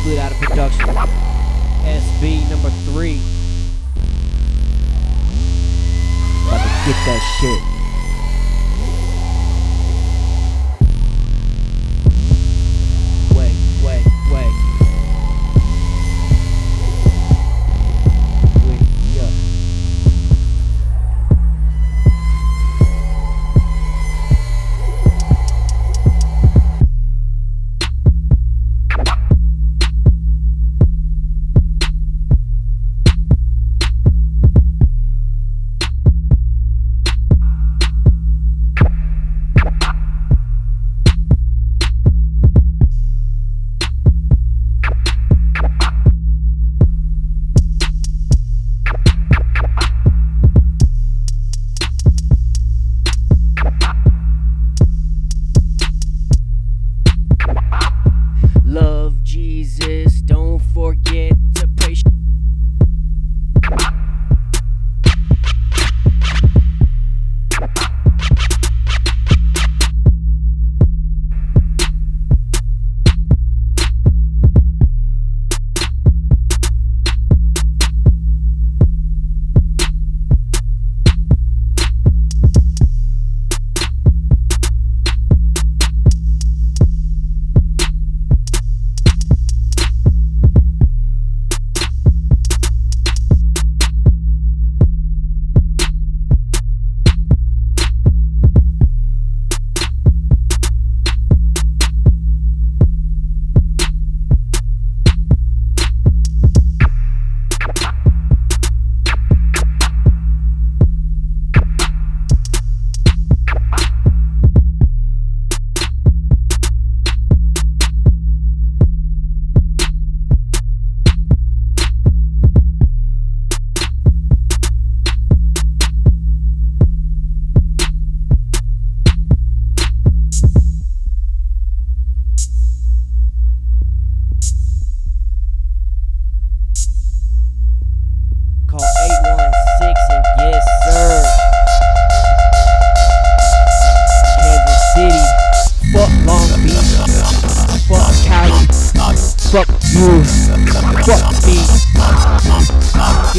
Split Out of Production. SB number three. About to get that shit.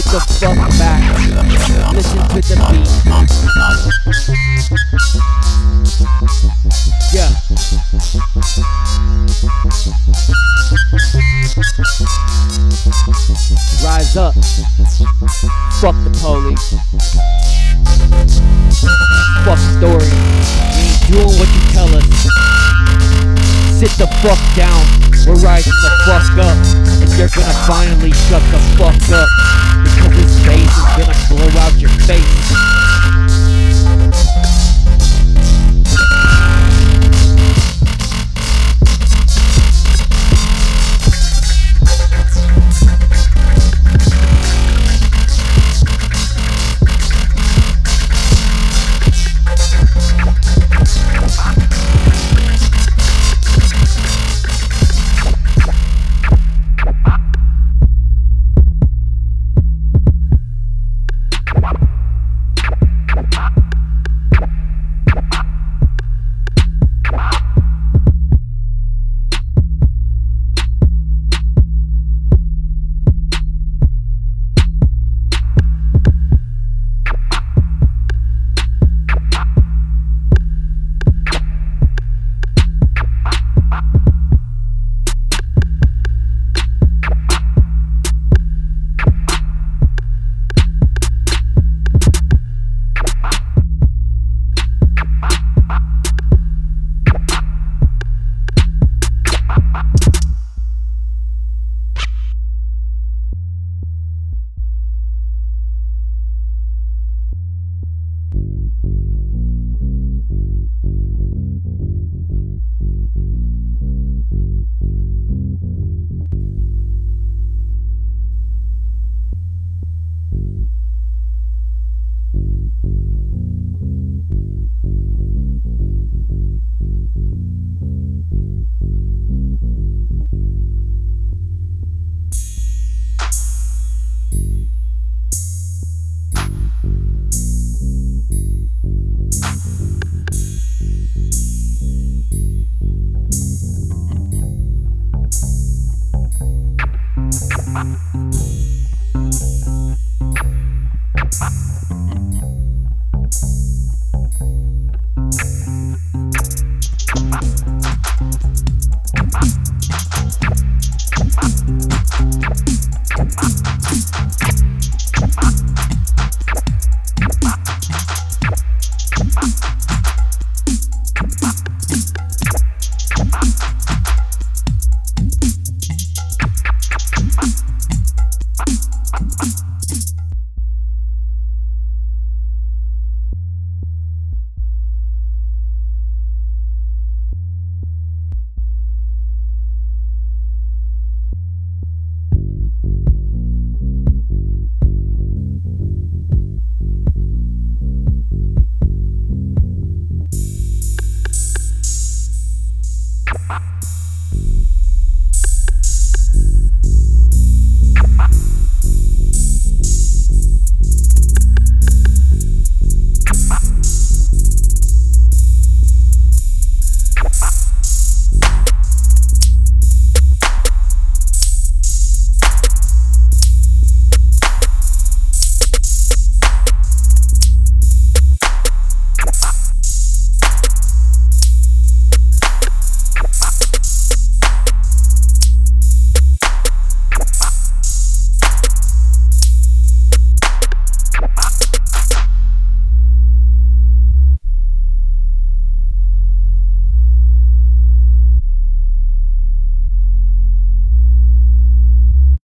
Get the fuck back. Listen to the beat. Yeah. Rise up. Fuck the police. Fuck story. We ain't doing what you tell us. Sit the fuck down. We're rising the fuck up. And you're gonna finally shut the fuck up.